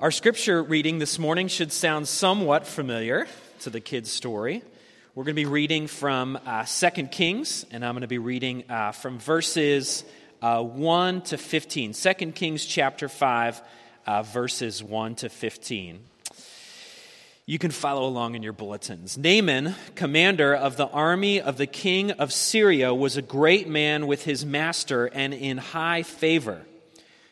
Our scripture reading this morning should sound somewhat familiar to the kids' story. We're going to be reading from uh, 2 Kings, and I'm going to be reading uh, from verses uh, 1 to 15. 2 Kings chapter 5, uh, verses 1 to 15. You can follow along in your bulletins. Naaman, commander of the army of the king of Syria, was a great man with his master and in high favor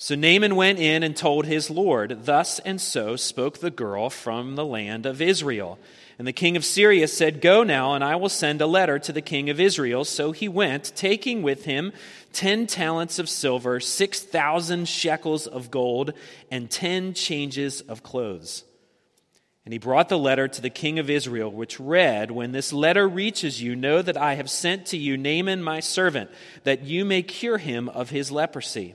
So Naaman went in and told his Lord, Thus and so spoke the girl from the land of Israel. And the king of Syria said, Go now, and I will send a letter to the king of Israel. So he went, taking with him ten talents of silver, six thousand shekels of gold, and ten changes of clothes. And he brought the letter to the king of Israel, which read, When this letter reaches you, know that I have sent to you Naaman my servant, that you may cure him of his leprosy.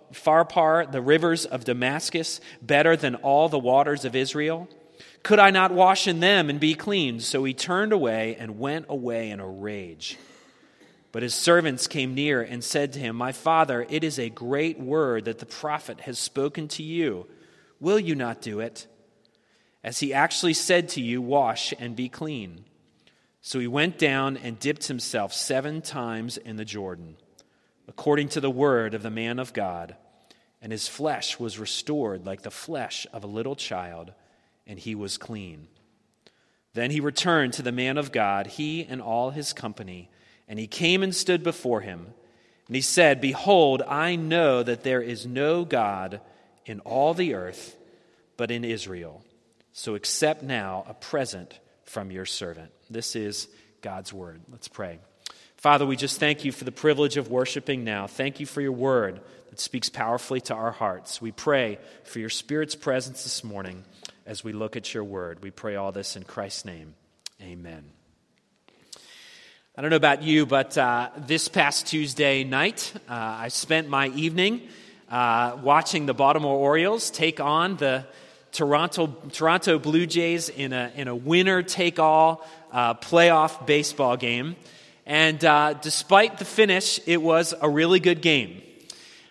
Pharpar, the rivers of Damascus, better than all the waters of Israel? Could I not wash in them and be clean? So he turned away and went away in a rage. But his servants came near and said to him, My father, it is a great word that the prophet has spoken to you. Will you not do it? As he actually said to you, Wash and be clean. So he went down and dipped himself seven times in the Jordan according to the word of the man of God. And his flesh was restored like the flesh of a little child, and he was clean. Then he returned to the man of God, he and all his company, and he came and stood before him. And he said, Behold, I know that there is no God in all the earth but in Israel. So accept now a present from your servant. This is God's word. Let's pray. Father, we just thank you for the privilege of worshiping now. Thank you for your word that speaks powerfully to our hearts. We pray for your Spirit's presence this morning as we look at your word. We pray all this in Christ's name. Amen. I don't know about you, but uh, this past Tuesday night, uh, I spent my evening uh, watching the Baltimore Orioles take on the Toronto, Toronto Blue Jays in a, in a winner take all uh, playoff baseball game. And uh, despite the finish, it was a really good game.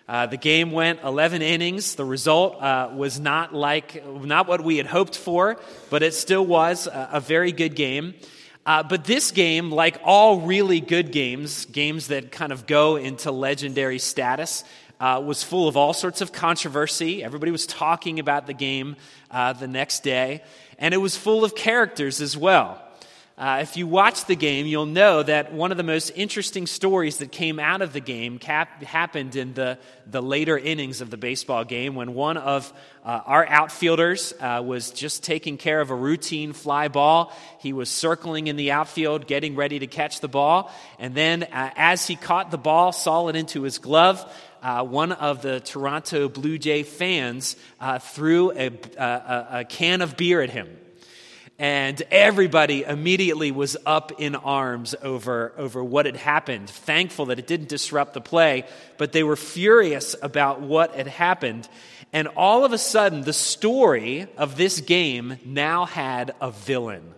Uh, the game went 11 innings. The result uh, was not like not what we had hoped for, but it still was a, a very good game. Uh, but this game, like all really good games, games that kind of go into legendary status, uh, was full of all sorts of controversy. Everybody was talking about the game uh, the next day, and it was full of characters as well. Uh, if you watch the game, you'll know that one of the most interesting stories that came out of the game cap- happened in the, the later innings of the baseball game when one of uh, our outfielders uh, was just taking care of a routine fly ball. He was circling in the outfield, getting ready to catch the ball. And then, uh, as he caught the ball, saw it into his glove, uh, one of the Toronto Blue Jay fans uh, threw a, a, a can of beer at him and everybody immediately was up in arms over, over what had happened, thankful that it didn't disrupt the play, but they were furious about what had happened. And all of a sudden, the story of this game now had a villain.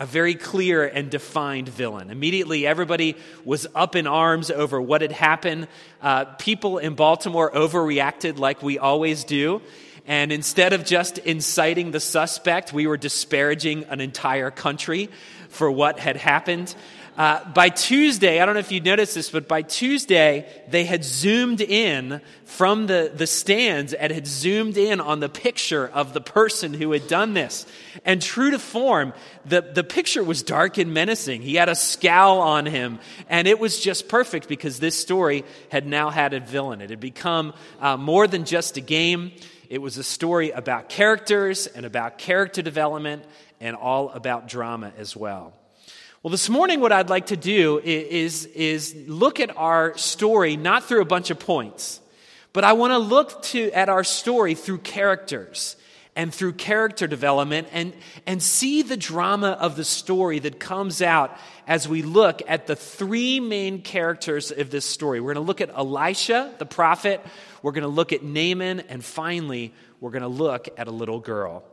a very clear and defined villain. Immediately, everybody was up in arms over what had happened. Uh, people in Baltimore overreacted like we always do. And instead of just inciting the suspect, we were disparaging an entire country for what had happened. Uh, by Tuesday, I don't know if you noticed this, but by Tuesday, they had zoomed in from the, the stands and had zoomed in on the picture of the person who had done this. And true to form, the, the picture was dark and menacing. He had a scowl on him, and it was just perfect because this story had now had a villain. It had become uh, more than just a game, it was a story about characters and about character development and all about drama as well. Well, this morning, what I'd like to do is, is look at our story not through a bunch of points, but I want to look to, at our story through characters and through character development and, and see the drama of the story that comes out as we look at the three main characters of this story. We're going to look at Elisha, the prophet, we're going to look at Naaman, and finally, we're going to look at a little girl.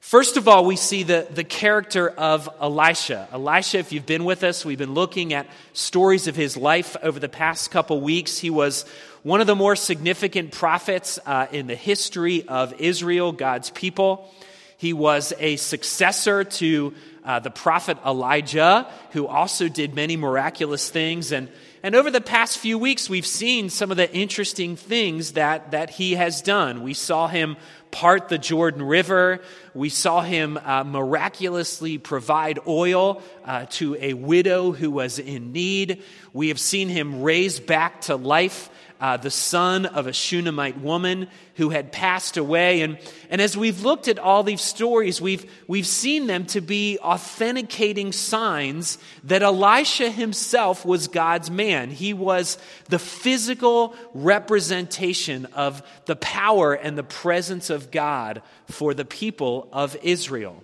First of all, we see the, the character of Elisha. Elisha, if you've been with us, we've been looking at stories of his life over the past couple weeks. He was one of the more significant prophets uh, in the history of Israel, God's people. He was a successor to uh, the prophet Elijah, who also did many miraculous things. And, and over the past few weeks, we've seen some of the interesting things that, that he has done. We saw him part the Jordan River. We saw him uh, miraculously provide oil uh, to a widow who was in need. We have seen him raise back to life uh, the son of a Shunammite woman who had passed away. And, and as we've looked at all these stories, we've, we've seen them to be authenticating signs that Elisha himself was God's man. He was the physical representation of the power and the presence of God for the people of Israel.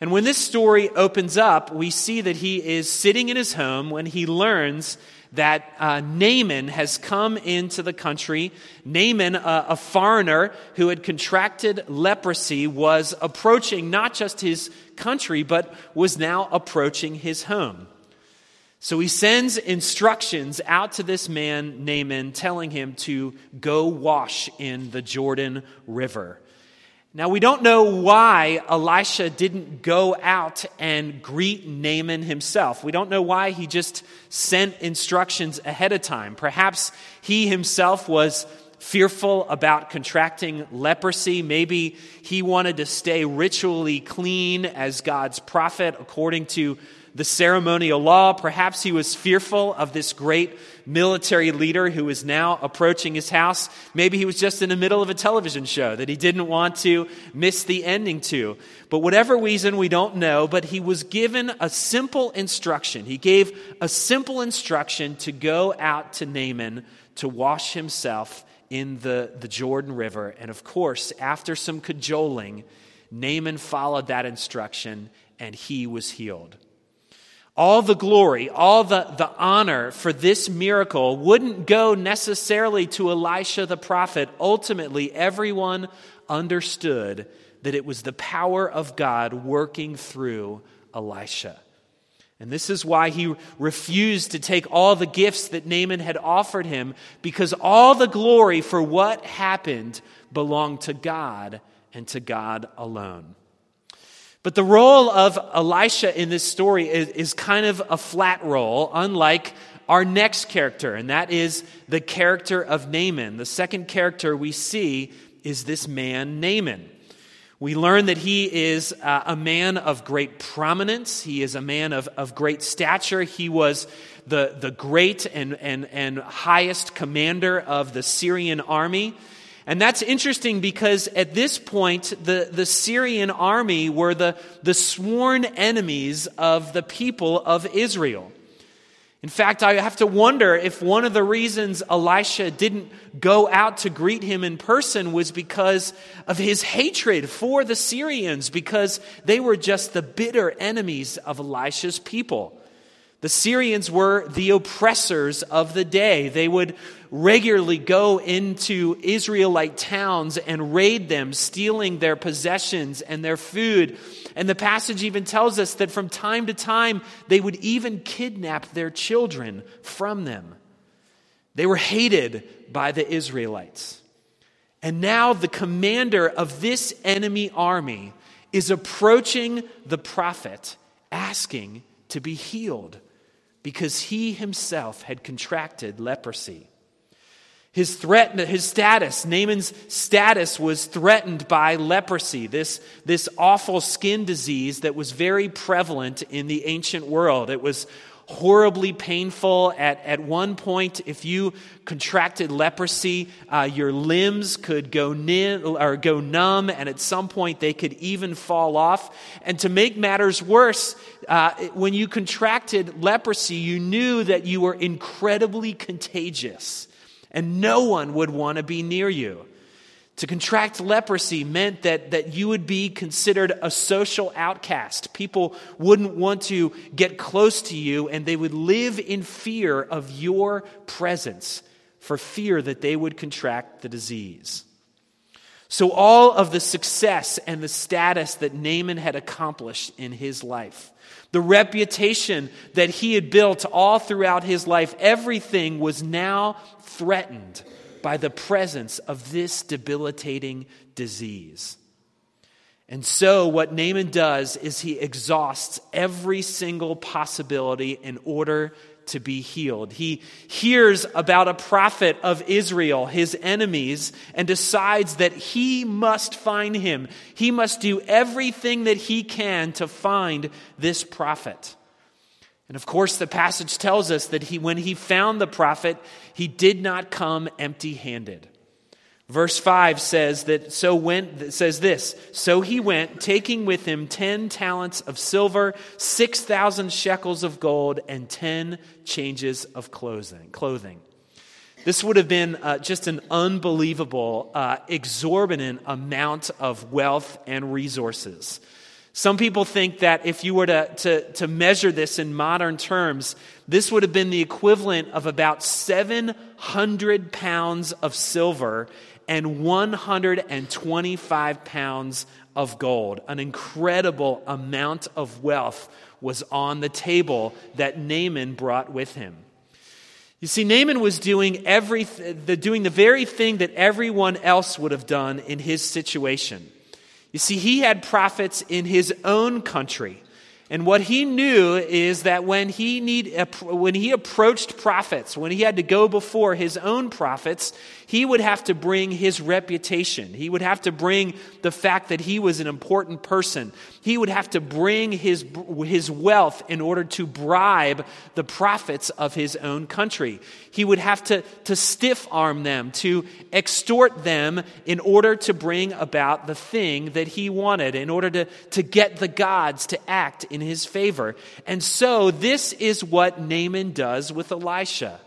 And when this story opens up, we see that he is sitting in his home when he learns that uh, Naaman has come into the country. Naaman, uh, a foreigner who had contracted leprosy, was approaching not just his country, but was now approaching his home. So he sends instructions out to this man, Naaman, telling him to go wash in the Jordan River. Now, we don't know why Elisha didn't go out and greet Naaman himself. We don't know why he just sent instructions ahead of time. Perhaps he himself was fearful about contracting leprosy. Maybe he wanted to stay ritually clean as God's prophet according to the ceremonial law. Perhaps he was fearful of this great military leader who is now approaching his house. Maybe he was just in the middle of a television show that he didn't want to miss the ending to. But whatever reason, we don't know, but he was given a simple instruction. He gave a simple instruction to go out to Naaman to wash himself in the, the Jordan River. And of course, after some cajoling, Naaman followed that instruction and he was healed all the glory, all the, the honor for this miracle wouldn't go necessarily to Elisha the prophet. Ultimately, everyone understood that it was the power of God working through Elisha. And this is why he refused to take all the gifts that Naaman had offered him, because all the glory for what happened belonged to God and to God alone. But the role of Elisha in this story is, is, kind of a flat role, unlike our next character, and that is the character of Naaman. The second character we see is this man, Naaman. We learn that he is uh, a man of great prominence. He is a man of, of great stature. He was the, the great and, and, and highest commander of the Syrian army. And that's interesting because at this point, the, the Syrian army were the, the sworn enemies of the people of Israel. In fact, I have to wonder if one of the reasons Elisha didn't go out to greet him in person was because of his hatred for the Syrians, because they were just the bitter enemies of Elisha's people. The Syrians were the oppressors of the day. They would regularly go into Israelite towns and raid them, stealing their possessions and their food. And the passage even tells us that from time to time, they would even kidnap their children from them. They were hated by the Israelites. And now the commander of this enemy army is approaching the prophet, asking to be healed because he himself had contracted leprosy. His threat, his status, Naaman's status was threatened by leprosy, this, this awful skin disease that was very prevalent in the ancient world. It was horribly painful. At, at one point, if you contracted leprosy, uh, your limbs could go, or go numb, and at some point they could even fall off. And to make matters worse, uh, when you contracted leprosy, you knew that you were incredibly contagious, and no one would want to be near you. To contract leprosy meant that, that you would be considered a social outcast. People wouldn't want to get close to you, and they would live in fear of your presence for fear that they would contract the disease. So, all of the success and the status that Naaman had accomplished in his life, the reputation that he had built all throughout his life, everything was now threatened by the presence of this debilitating disease. And so, what Naaman does is he exhausts every single possibility in order to be healed. He hears about a prophet of Israel, his enemies, and decides that he must find him. He must do everything that he can to find this prophet. And of course, the passage tells us that he, when he found the prophet, he did not come empty handed. Verse 5 says that so went says this so he went taking with him 10 talents of silver 6000 shekels of gold and 10 changes of clothing clothing this would have been uh, just an unbelievable uh, exorbitant amount of wealth and resources some people think that if you were to, to, to measure this in modern terms, this would have been the equivalent of about 700 pounds of silver and 125 pounds of gold. An incredible amount of wealth was on the table that Naaman brought with him. You see, Naaman was doing, every, the, doing the very thing that everyone else would have done in his situation. You see, he had prophets in his own country. And what he knew is that when he, need, when he approached prophets, when he had to go before his own prophets, he would have to bring his reputation. He would have to bring the fact that he was an important person. He would have to bring his, his wealth in order to bribe the prophets of his own country. He would have to, to stiff arm them, to extort them in order to bring about the thing that he wanted, in order to, to get the gods to act in his favor. And so, this is what Naaman does with Elisha.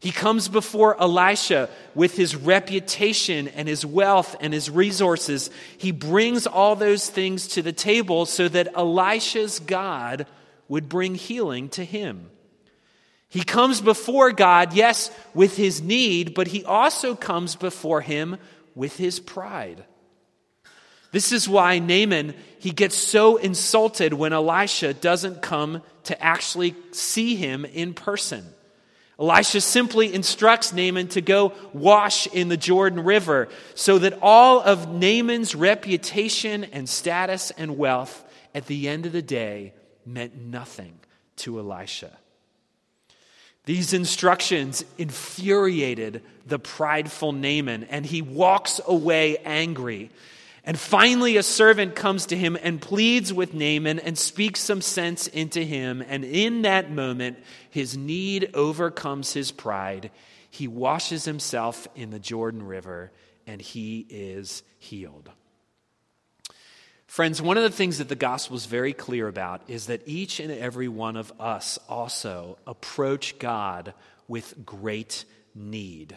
He comes before Elisha with his reputation and his wealth and his resources. He brings all those things to the table so that Elisha's God would bring healing to him. He comes before God, yes, with his need, but he also comes before him with his pride. This is why Naaman, he gets so insulted when Elisha doesn't come to actually see him in person. Elisha simply instructs Naaman to go wash in the Jordan River so that all of Naaman's reputation and status and wealth at the end of the day meant nothing to Elisha. These instructions infuriated the prideful Naaman, and he walks away angry and finally, a servant comes to him and pleads with Naaman and speaks some sense into him. And in that moment, his need overcomes his pride. He washes himself in the Jordan River and he is healed. Friends, one of the things that the gospel is very clear about is that each and every one of us also approach God with great need.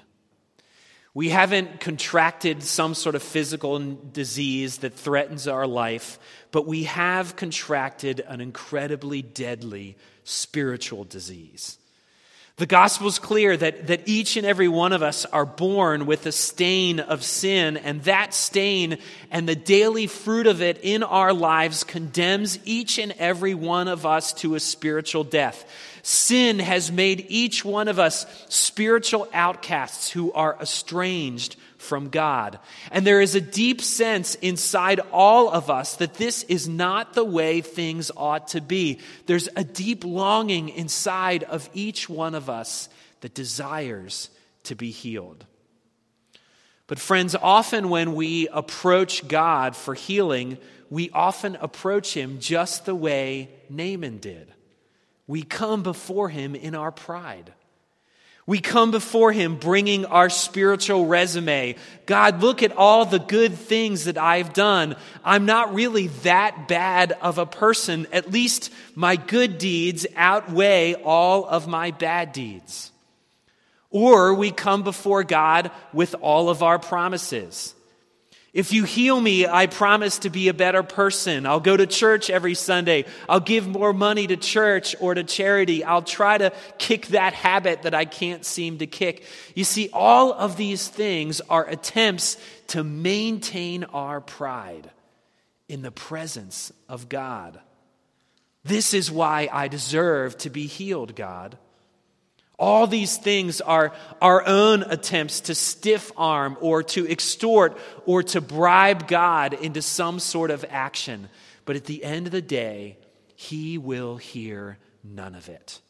We haven't contracted some sort of physical disease that threatens our life, but we have contracted an incredibly deadly spiritual disease. The gospel is clear that, that each and every one of us are born with a stain of sin, and that stain and the daily fruit of it in our lives condemns each and every one of us to a spiritual death. Sin has made each one of us spiritual outcasts who are estranged from God. And there is a deep sense inside all of us that this is not the way things ought to be. There's a deep longing inside of each one of us that desires to be healed. But, friends, often when we approach God for healing, we often approach Him just the way Naaman did. We come before Him in our pride. We come before Him bringing our spiritual resume. God, look at all the good things that I've done. I'm not really that bad of a person. At least my good deeds outweigh all of my bad deeds. Or we come before God with all of our promises. If you heal me, I promise to be a better person. I'll go to church every Sunday. I'll give more money to church or to charity. I'll try to kick that habit that I can't seem to kick. You see, all of these things are attempts to maintain our pride in the presence of God. This is why I deserve to be healed, God. All these things are our own attempts to stiff arm or to extort or to bribe God into some sort of action. But at the end of the day, He will hear none of it.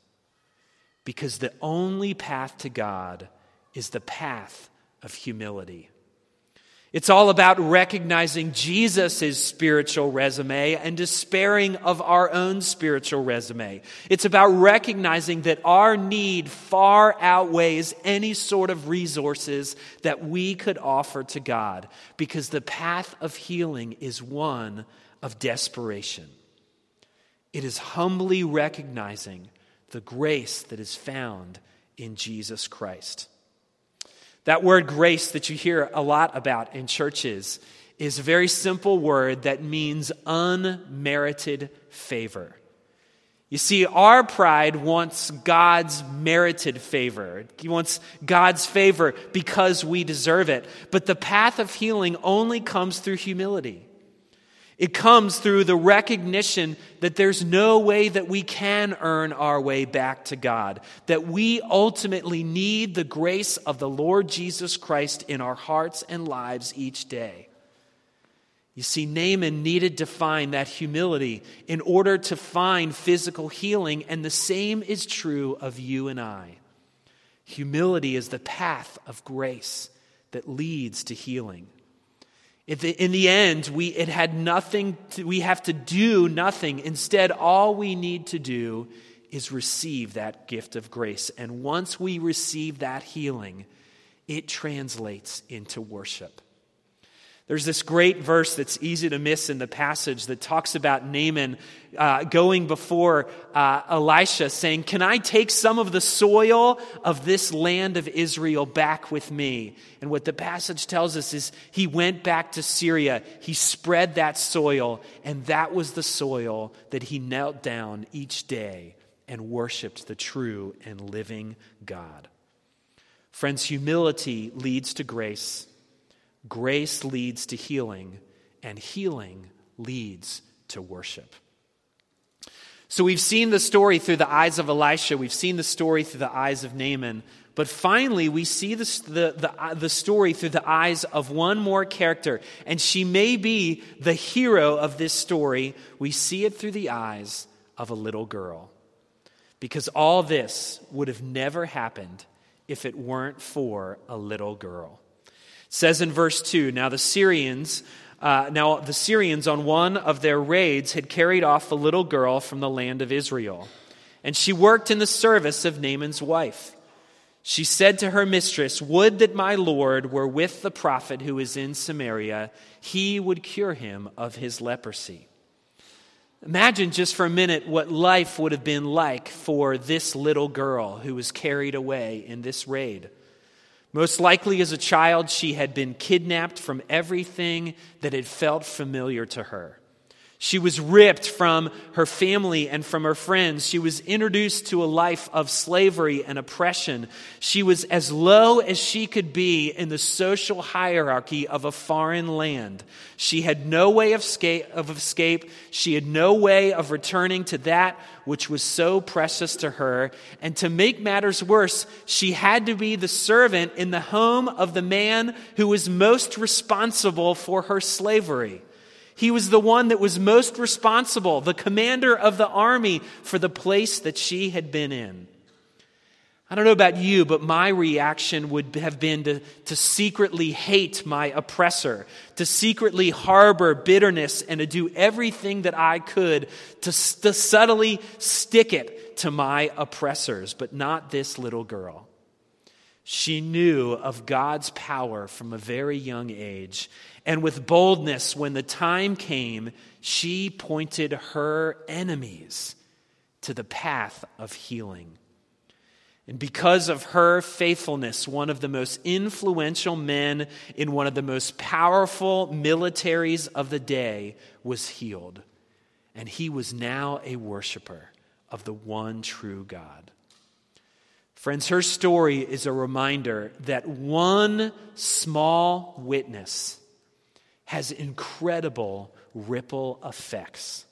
Because the only path to God is the path of humility. It's all about recognizing Jesus' spiritual resume and despairing of our own spiritual resume. It's about recognizing that our need far outweighs any sort of resources that we could offer to God because the path of healing is one of desperation. It is humbly recognizing the grace that is found in Jesus Christ. That word grace that you hear a lot about in churches is a very simple word that means unmerited favor. You see, our pride wants God's merited favor. He wants God's favor because we deserve it. But the path of healing only comes through humility. It comes through the recognition that there's no way that we can earn our way back to God, that we ultimately need the grace of the Lord Jesus Christ in our hearts and lives each day. You see, Naaman needed to find that humility in order to find physical healing, and the same is true of you and I. Humility is the path of grace that leads to healing. In the end, we, it had nothing, to, we have to do nothing. Instead, all we need to do is receive that gift of grace. And once we receive that healing, it translates into worship. There's this great verse that's easy to miss in the passage that talks about Naaman uh, going before uh, Elisha saying, Can I take some of the soil of this land of Israel back with me? And what the passage tells us is he went back to Syria, he spread that soil, and that was the soil that he knelt down each day and worshiped the true and living God. Friends, humility leads to grace. Grace leads to healing, and healing leads to worship. So we've seen the story through the eyes of Elisha, we've seen the story through the eyes of Naaman, but finally we see the, the, the, uh, the, story through the eyes of one more character, and she may be the hero of this story. We see it through the eyes of a little girl. Because all this would have never happened if it weren't for a little girl says in verse 2 Now the Syrians. Uh, now, the Syrians, on one of their raids, had carried off a little girl from the land of Israel, and she worked in the service of Naaman's wife. She said to her mistress, Would that my Lord were with the prophet who is in Samaria, he would cure him of his leprosy. Imagine just for a minute what life would have been like for this little girl who was carried away in this raid. Most likely, as a child, she had been kidnapped from everything that had felt familiar to her. She was ripped from her family and from her friends. She was introduced to a life of slavery and oppression. She was as low as she could be in the social hierarchy of a foreign land. She had no way of escape, of escape. She had no way of returning to that which was so precious to her. And to make matters worse, she had to be the servant in the home of the man who was most responsible for her slavery. He was the one that was most responsible, the commander of the army for the place that she had been in. I don't know about you, but my reaction would have been to, to secretly hate my oppressor, to secretly harbor bitterness, and to do everything that I could to, to subtly stick it to my oppressors, but not this little girl. She knew of God's power from a very young age. And with boldness, when the time came, she pointed her enemies to the path of healing. And because of her faithfulness, one of the most influential men in one of the most powerful militaries of the day was healed. And he was now a worshiper of the one true God. Friends, her story is a reminder that one small witness has incredible ripple effects.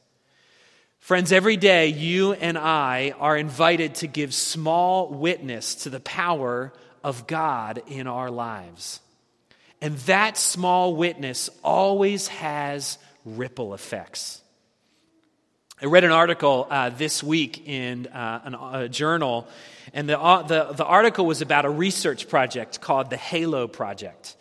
Friends, every day you and I are invited to give small witness to the power of God in our lives. And that small witness always has ripple effects. I read an article uh, this week in uh, an, a journal and the, uh, the, the article was about a research project called the HALO Project.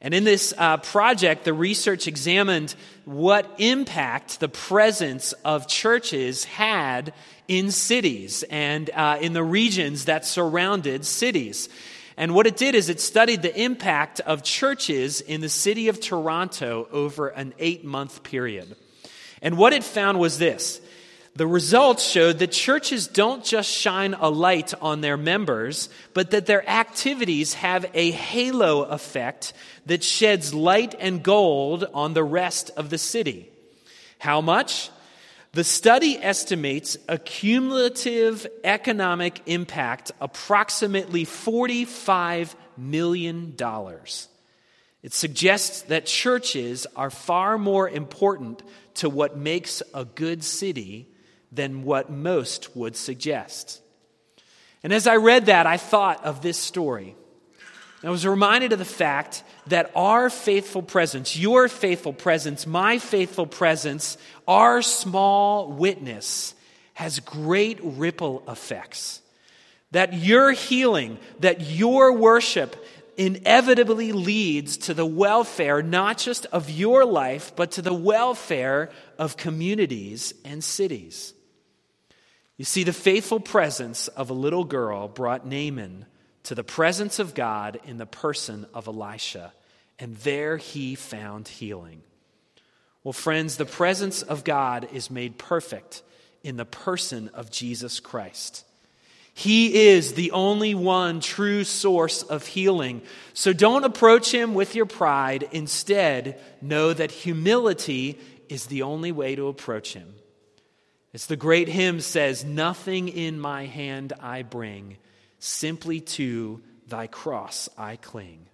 And in this uh, project, the research examined what impact the presence of churches had in cities and uh, in the regions that surrounded cities. And what it did is it studied the impact of churches in the city of Toronto over an eight month period. And what it found was this the results showed that churches don't just shine a light on their members, but that their activities have a halo effect that sheds light and gold on the rest of the city. How much? The study estimates a cumulative economic impact approximately $45 million. It suggests that churches are far more important to what makes a good city than what most would suggest. And as I read that, I thought of this story. I was reminded of the fact that our faithful presence, your faithful presence, my faithful presence, our small witness has great ripple effects. That your healing, that your worship inevitably leads to the welfare not just of your life, but to the welfare of communities and cities. You see, the faithful presence of a little girl brought Naaman to the presence of God in the person of Elisha, and there he found healing. Well, friends, the presence of God is made perfect in the person of Jesus Christ. He is the only one true source of healing. So don't approach him with your pride. Instead, know that humility is the only way to approach him. As the great hymn says, Nothing in my hand I bring, simply to thy cross I cling.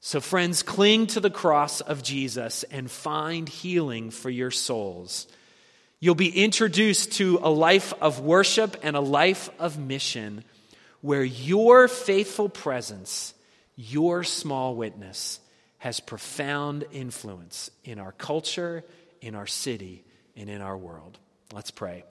So, friends, cling to the cross of Jesus and find healing for your souls. You'll be introduced to a life of worship and a life of mission where your faithful presence, your small witness, has profound influence in our culture, in our city, and in our world. Let's pray.